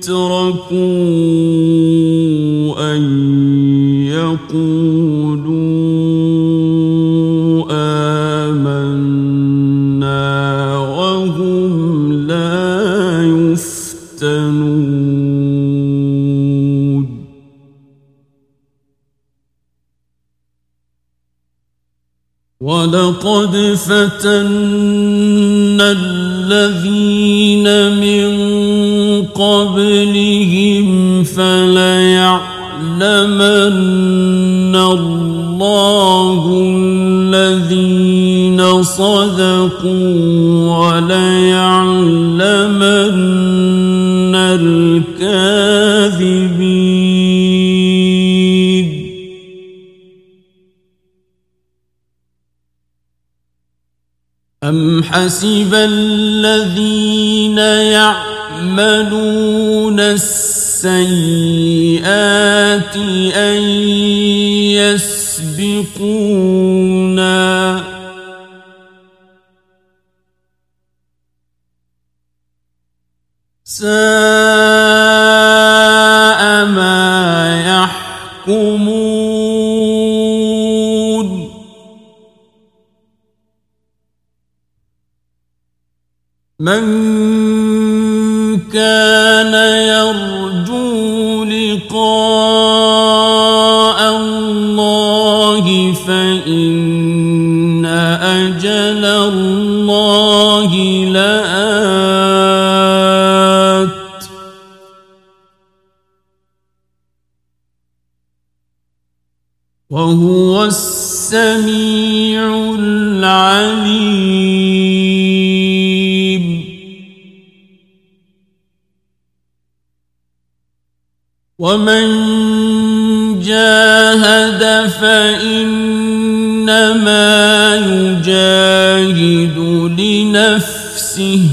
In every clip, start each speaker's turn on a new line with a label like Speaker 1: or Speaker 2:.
Speaker 1: يتركوا أن يقولوا آمنا وهم لا يفتنون. ولقد فتنا الذين من قبلهم فليعلمن الله الذين صدقوا وليعلمن الكاذبين. أم حسب الذين يعملون السيئات أن يسبقونا. ساء ما يحكمون. من وهو السميع العليم. ومن جاهد فإنما يجاهد لنفسه.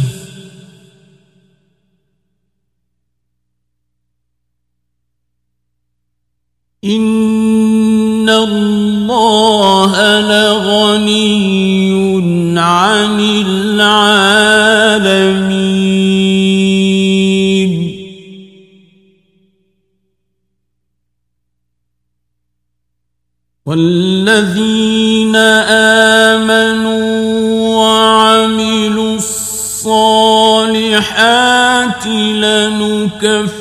Speaker 1: لغني عن العالمين. والذين آمنوا وعملوا الصالحات لنكفرن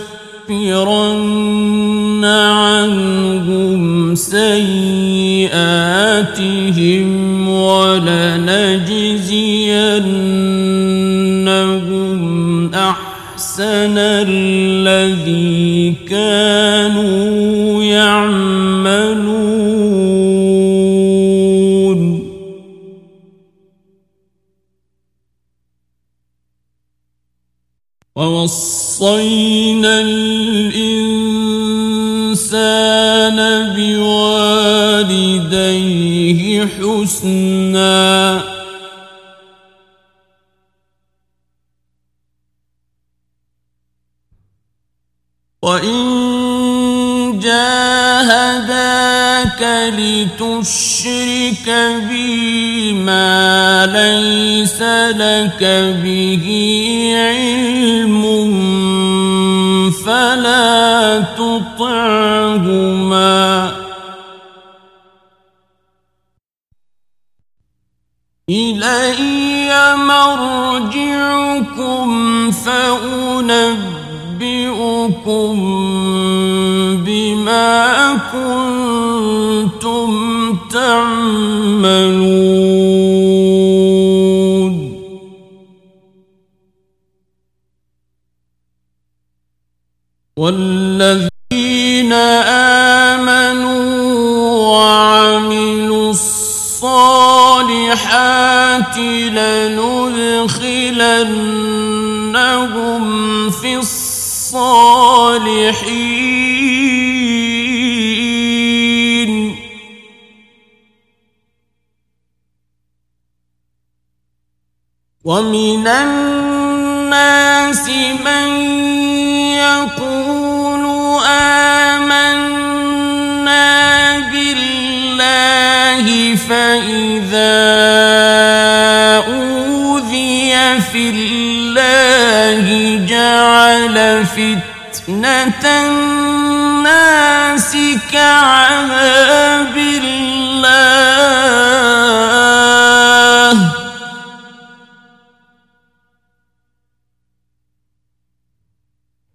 Speaker 1: عنهم سيئاتهم. ولنجزينهم أحسن الذي كانوا يعملون. ووصينا بوالديه حسنا. وإن جاهداك لتشرك بي ما ليس لك به علم فلا تطعهما. إلي مرجعكم فأنبئكم بما كنتم تعملون. والذين الصالحات لندخلنهم في الصالحين. ومن الناس من يقول آمنا بالله فإذا أوذي في الله جعل فتنة الناس كعذاب الله.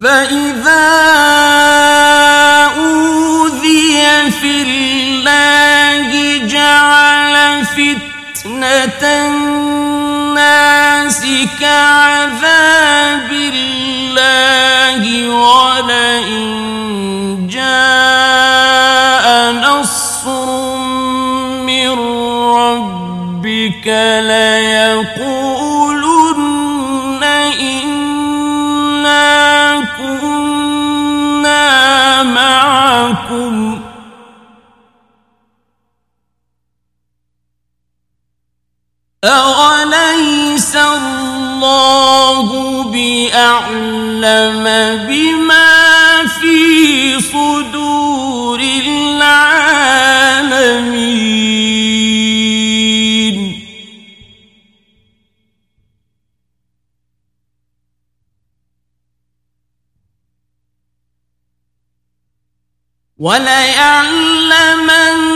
Speaker 1: فإذا أوذي في الله فتنة الناس كعذاب الله ولئن جاء نصر من ربك أوليس الله بأعلم بما في صدور العالمين وليعلمن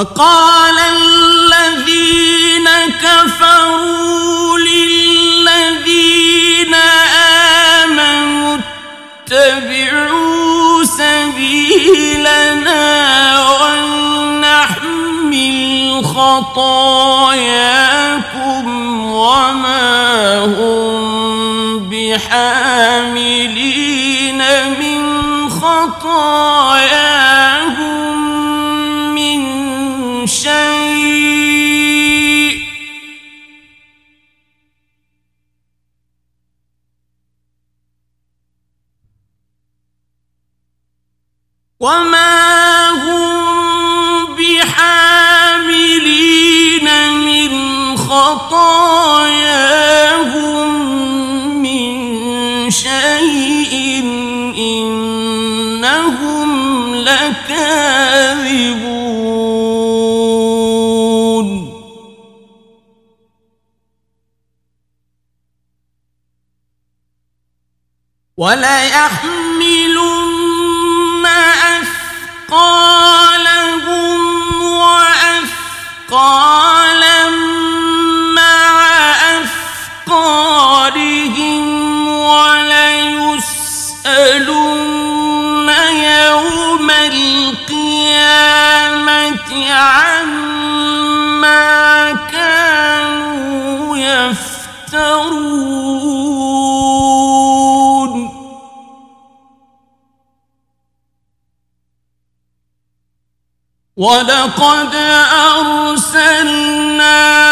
Speaker 1: وقال الذين كفروا للذين آمنوا اتبعوا سبيلنا ولنحمل خطاياكم وليحملن ولقد أرسلنا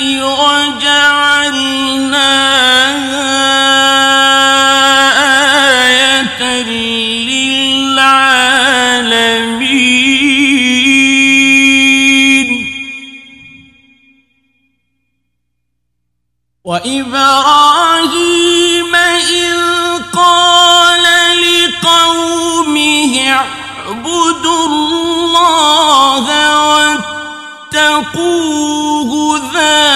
Speaker 1: وجعلناها آية للعالمين. وإبراهيم إذ قال لقومه اعبدوا الله واتقوه ذلك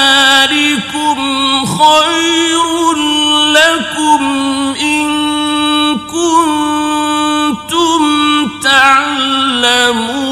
Speaker 1: يعلمون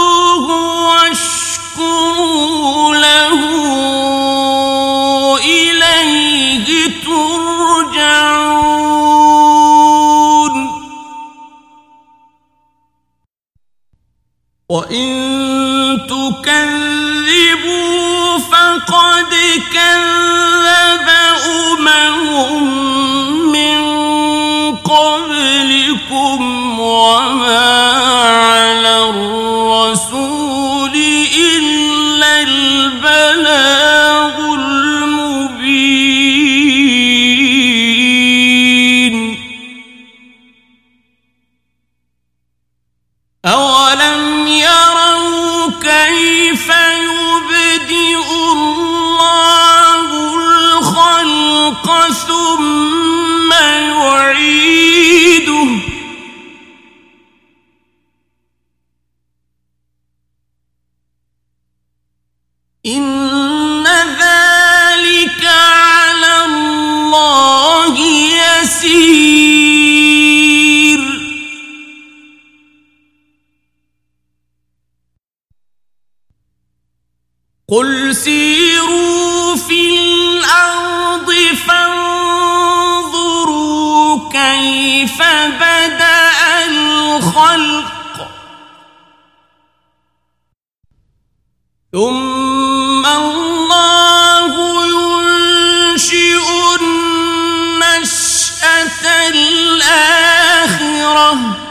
Speaker 1: Oh.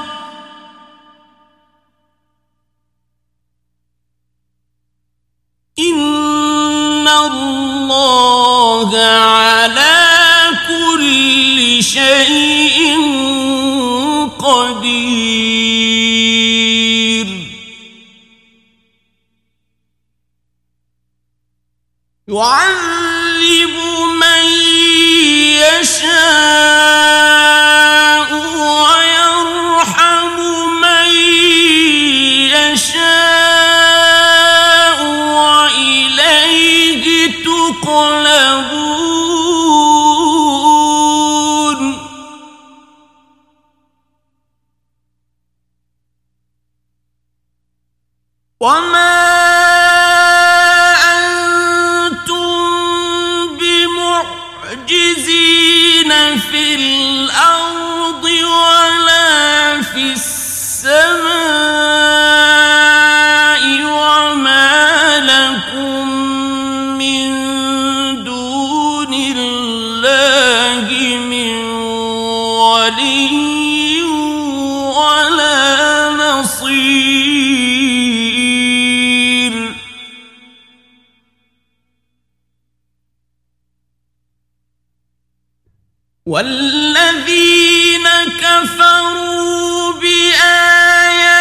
Speaker 1: والذين كفروا بآيات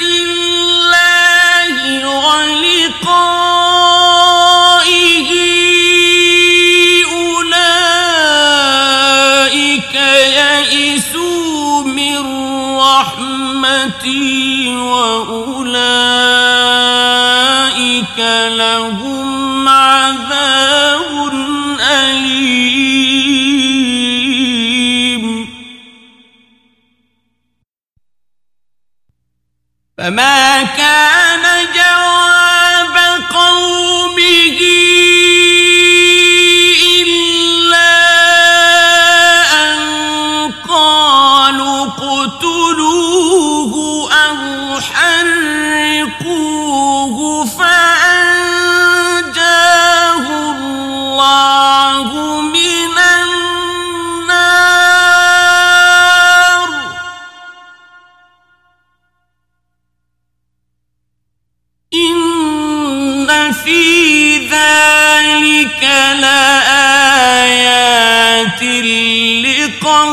Speaker 1: الله ولقائه أولئك يئسوا من رحمتي وأولئك لهم فما كان جواب قومه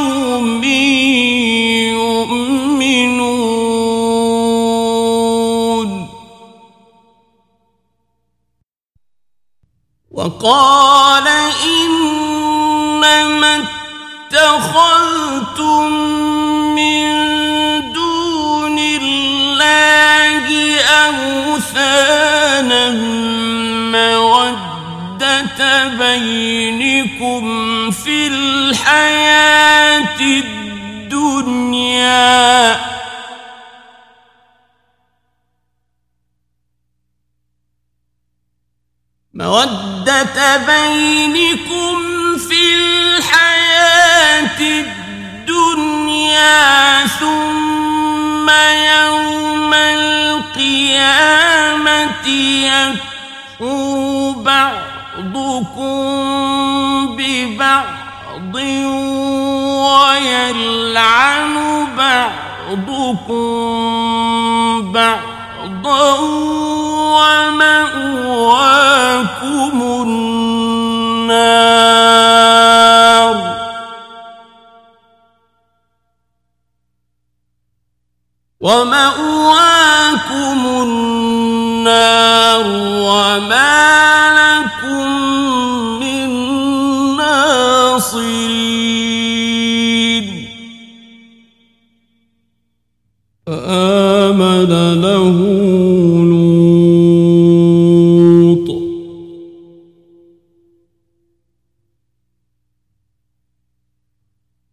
Speaker 1: لقوم يؤمنون. وقال إنما اتخذتم من دون الله أوثانا مودة بينكم في الحياة الدنيا. مودة بينكم في الحياة الدنيا ثم يوم القيامة يكفر بعضكم ببعض ويلعن بعضكم بعضا ومأواكم النار. ومأواكم النار وما لكم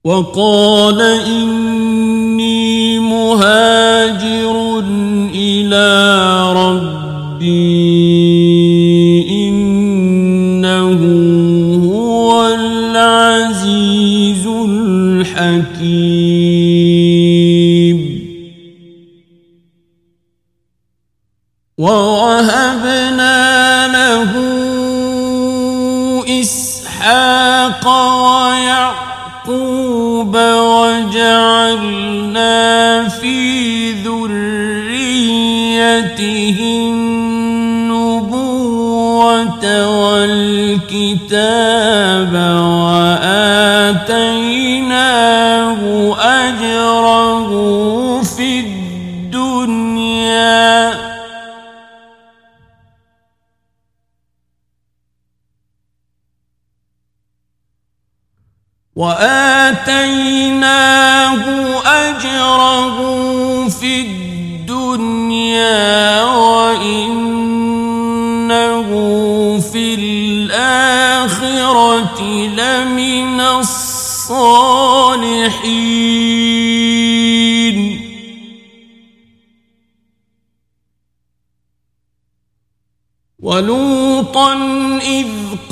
Speaker 1: وقال إني مهاجر إلى ربي.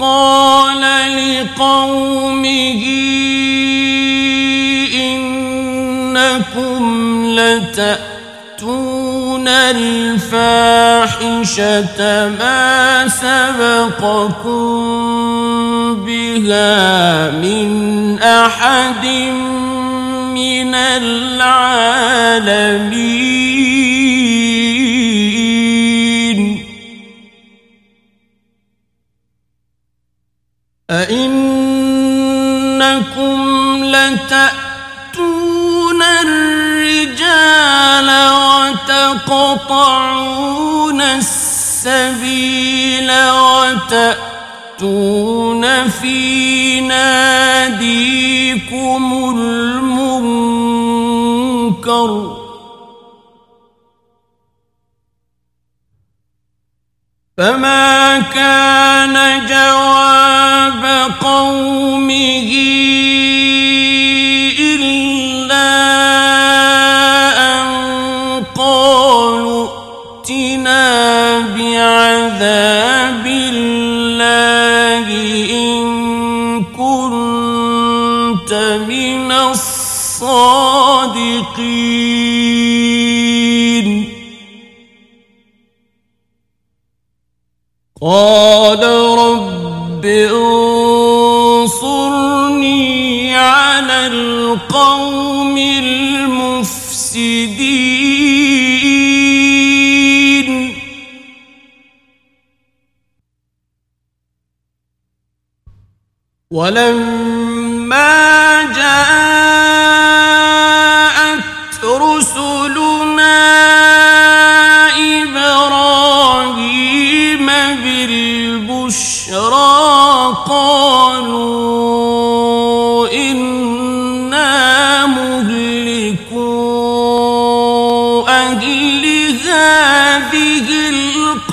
Speaker 1: قال لقومه إنكم لتأتون الفاحشة ما سبقكم بها من أحد من العالمين إنكم لتأتون الرجال وتقطعون السبيل وتأتون في ناديكم المنكر فما كان جواب قومه إلا أن قالوا ائتنا بعذاب الله إن كنت من الصادقين قال رب انصرني على القوم المفسدين. ولما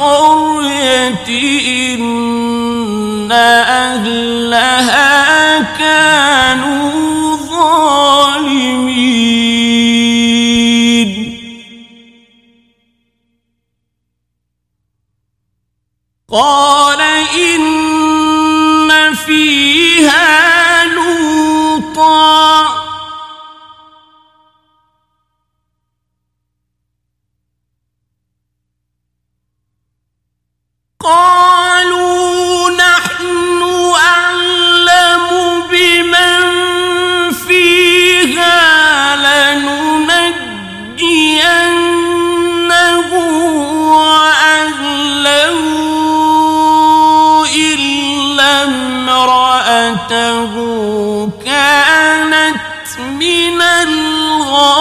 Speaker 1: القرية إن أهلها كانوا ظالمين. قال من الغابرين.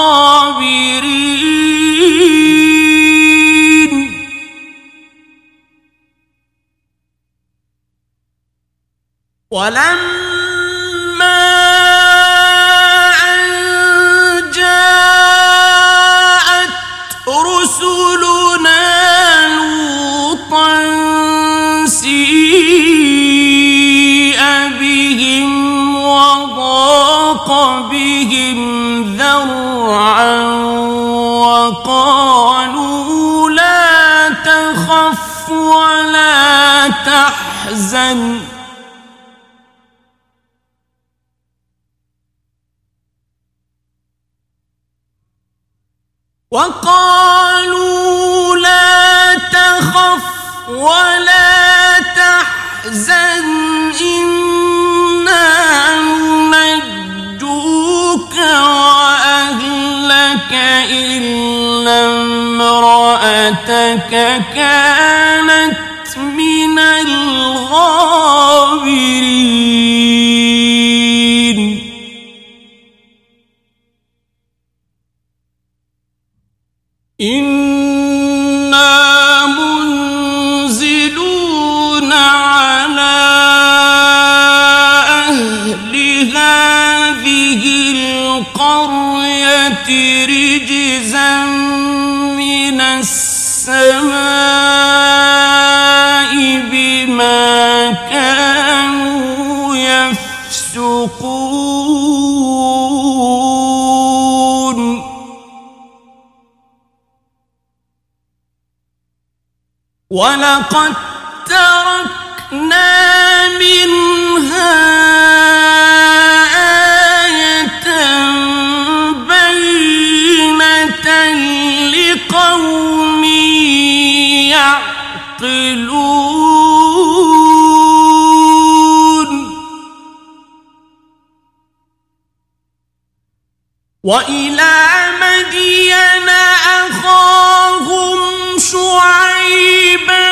Speaker 1: ولما أن جاءت رسلنا ولا تحزن. وقالوا لا تخف ولا تحزن. إنا ننجوك وأهلك إلا كانت من الغابرين. إنا منزلون على أهل هذه القرية رجزا بما كانوا يفسقون. ولقد تركنا منها يعقلون. وإلى مدين أخاهم شعيبا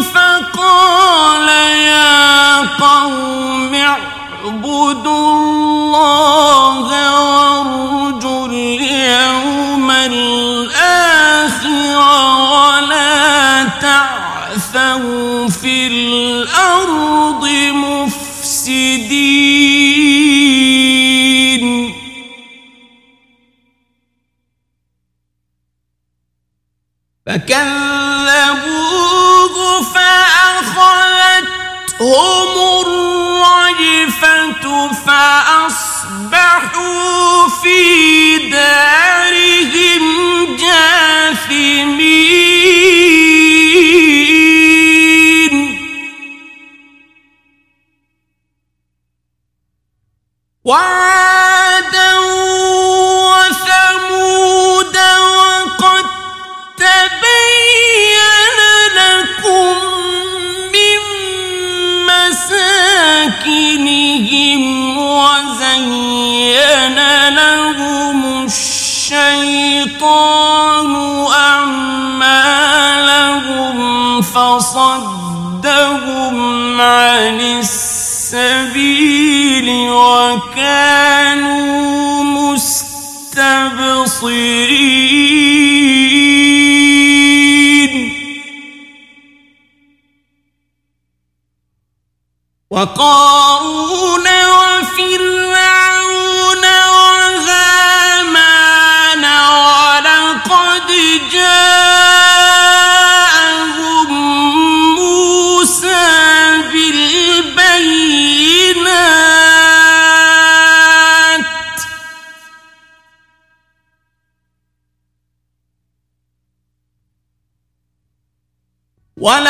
Speaker 1: فقال يا قوم اعبدوا فكذبوه فأخذتهم الرجفة فأصبحوا في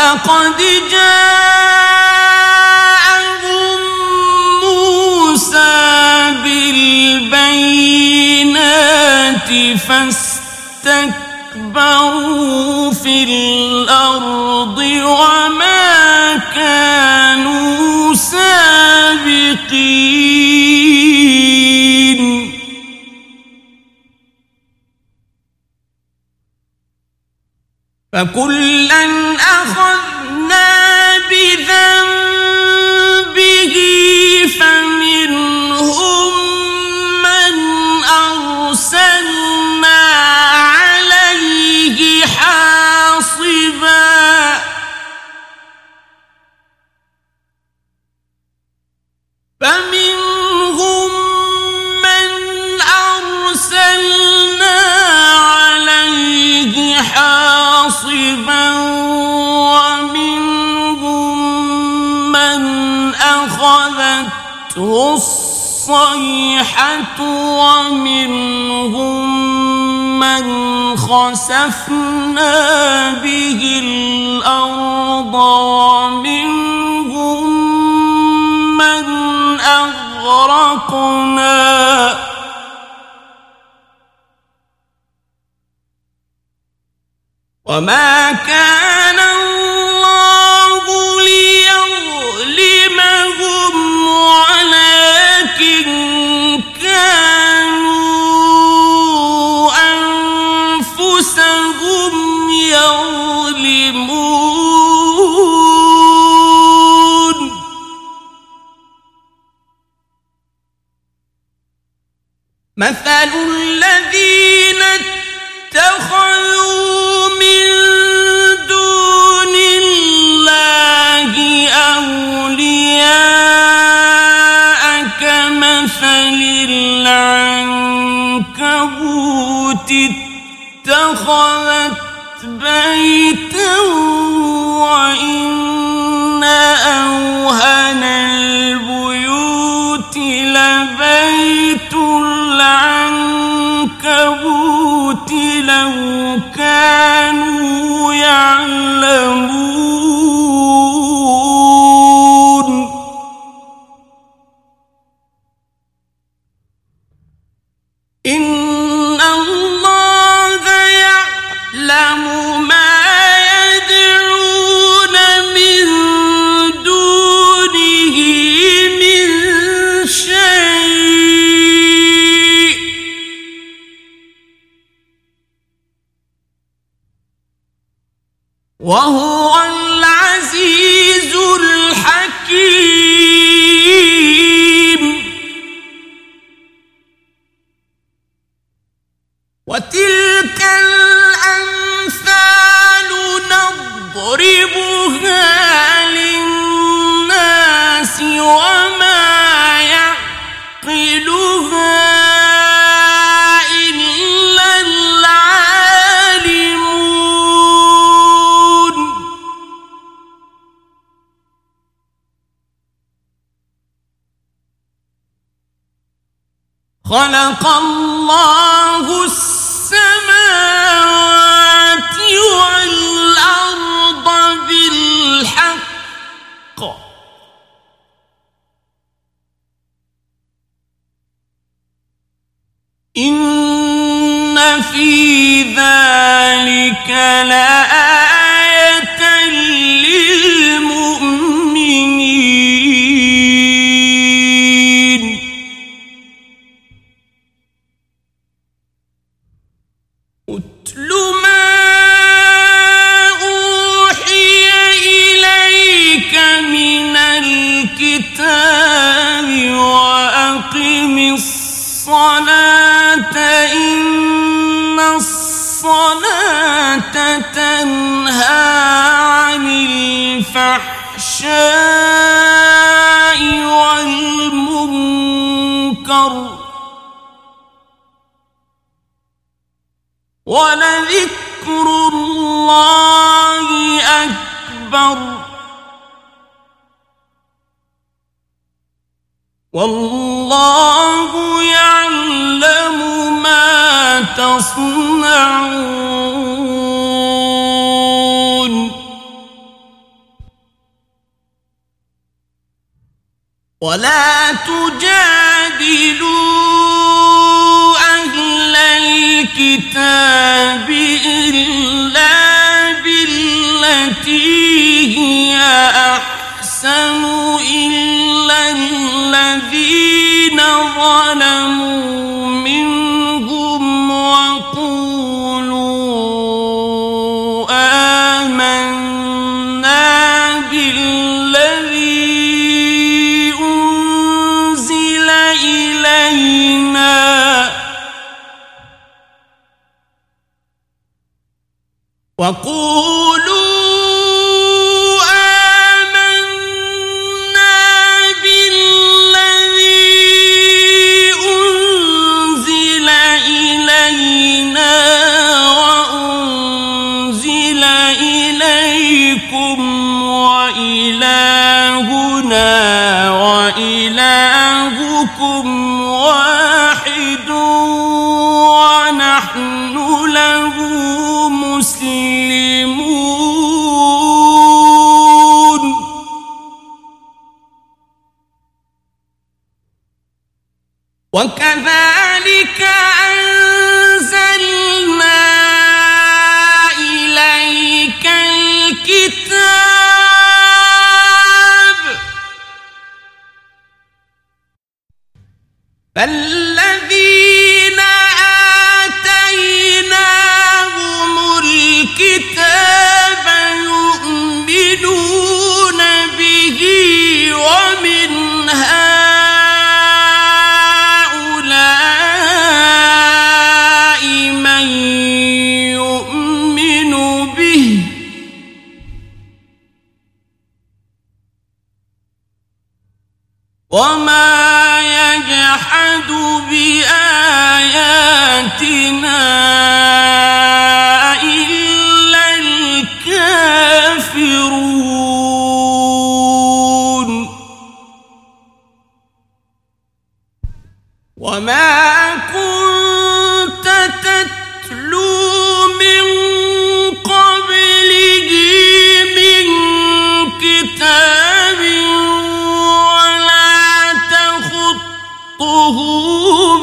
Speaker 1: ولقد جاءهم موسى بالبينات فاستكبروا في الأرض وما كانوا سابقين. فكلا الصيحة ومنهم من خسفنا به الأرض ومنهم من أغرقنا. وما كان الله السماوات والأرض بالحق. إن في ذلك لآية ولذكر الله أكبر. والله يعلم ما تصنعون. ولا تجادلوا أهل الكتاب إلا ظلموا. وقولوا آمنا بالذي أنزل إلينا وأنزل إليكم وإلهنا وإلهكم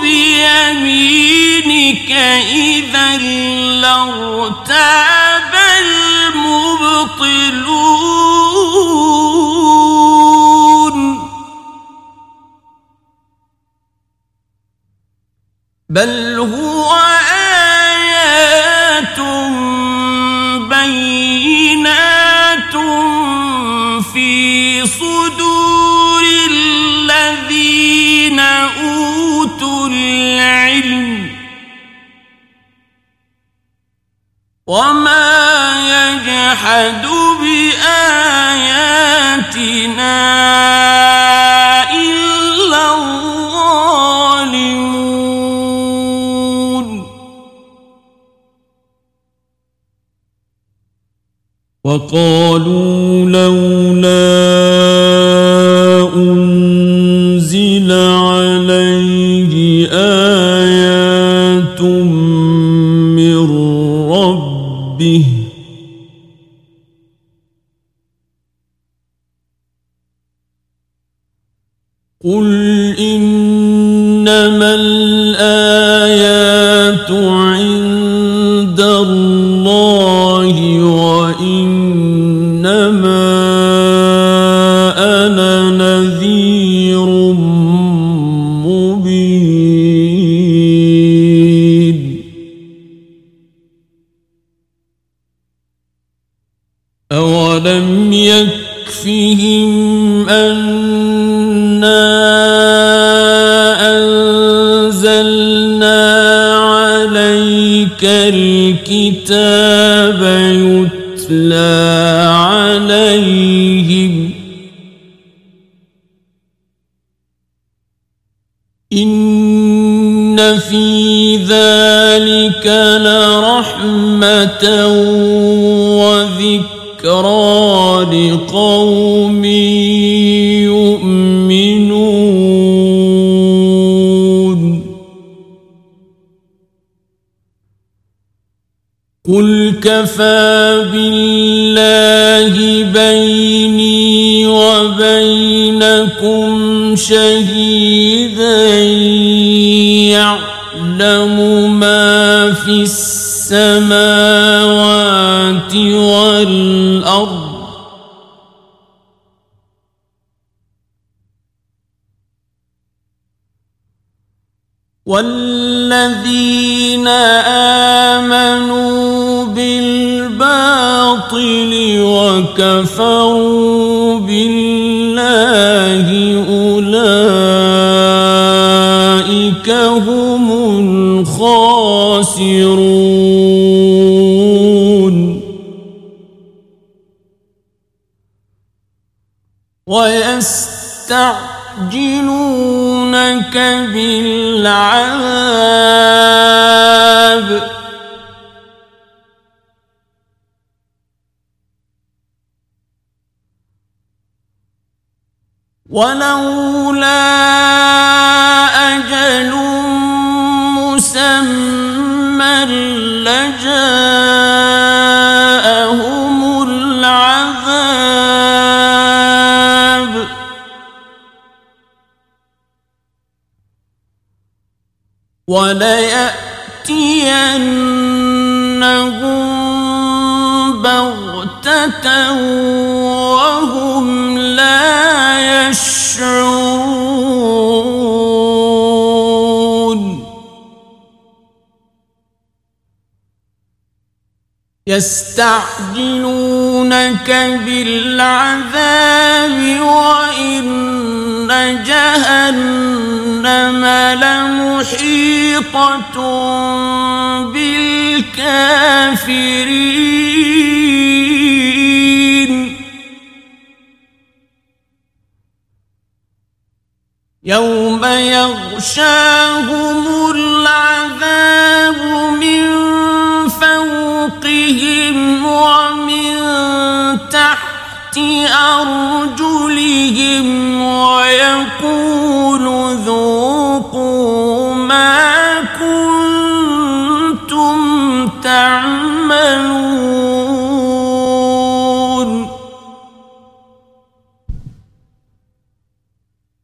Speaker 1: بيمينك إذا لارتاب المبطلون. بل هو وما يجحد بآياتنا إلا الظالمون.
Speaker 2: وقالوا لولا
Speaker 1: أولم يكفهم أنا أنزلنا عليك الكتاب يتلى عليهم إن في ذلك لرحمة وذكرى لقوم يؤمنون. قل كفى بالله بيني وبينكم شهيدا يعلم ما في السماوات والأرض والذين آمنوا بالباطل وكفروا بالله أولئك هم الخاسرون. ويستعجلونك بالعذاب. ولولا لجاءهم العذاب. وليأتينهم بغتة يستعجلونك بالعذاب وإن جهنم لمحيطة بالكافرين. يوم يغشاهم أرجلهم ويقول ذوقوا ما كنتم تعملون.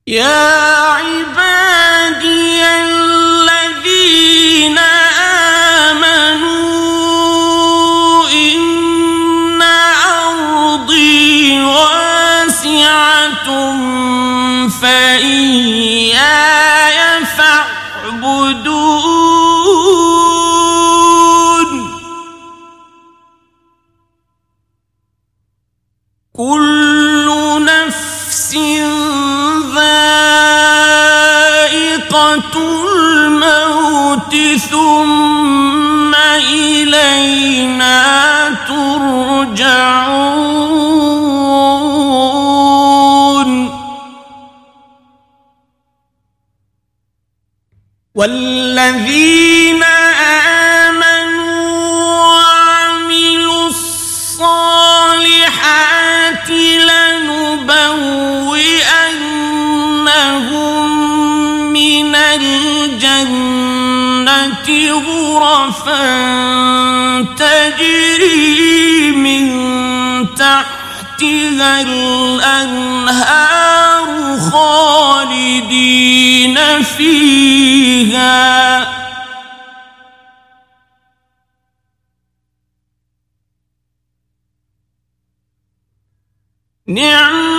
Speaker 1: يا والذين آمنوا وعملوا الصالحات لنبوئنهم من الجنة غرفا تجري من تحتها الأنهار خالدين فيها. نعم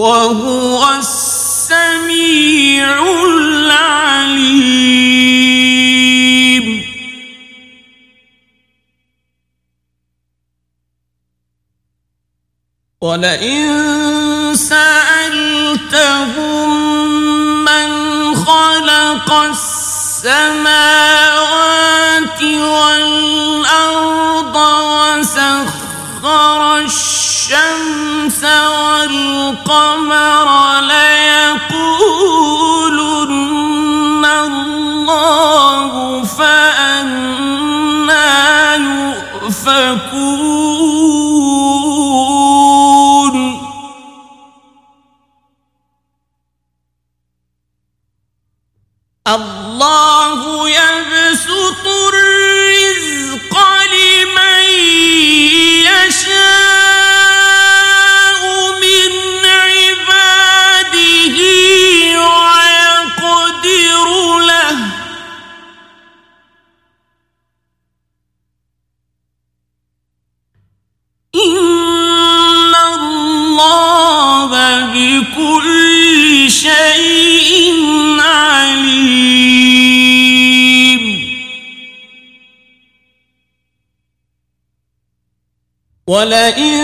Speaker 1: وهو السميع العليم. ولئن سألتهم من خلق السماوات والأرض وسخر الشمس والقمر ليقولن الله فأنا يؤفكون. الله يبسط ولئن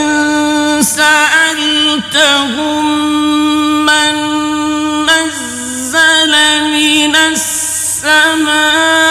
Speaker 1: سألتهم من نزل من السماء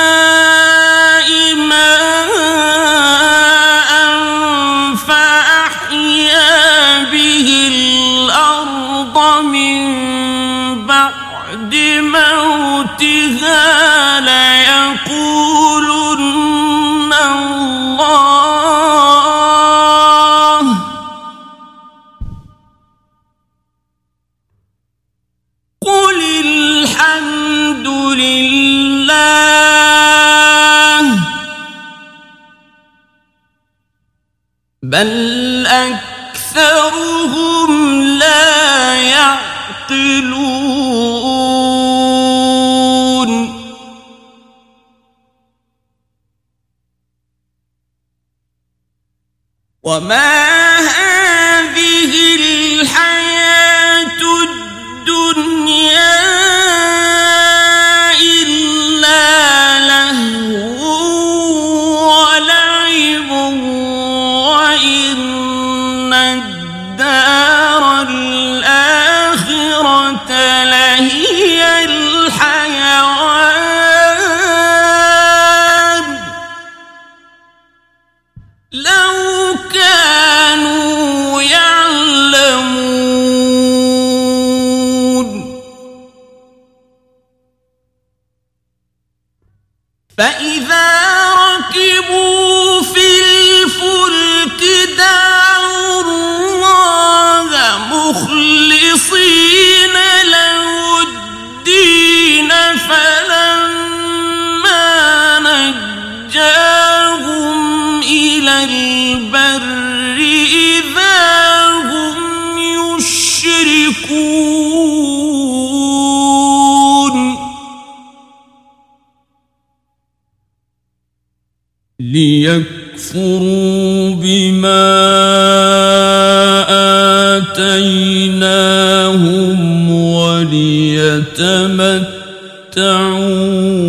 Speaker 1: بل أكثرهم لا يعقلون وما فإذا ركبوا ليكفروا بما آتيناهم وليتمتعوا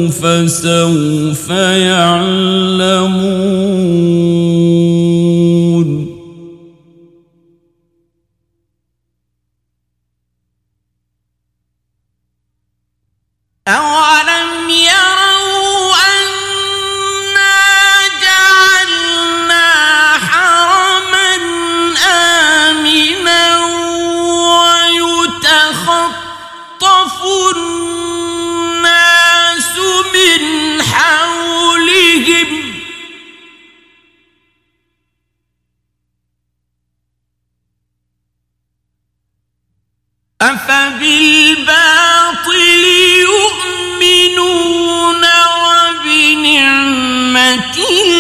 Speaker 1: فسوف يعلمون وبنعمة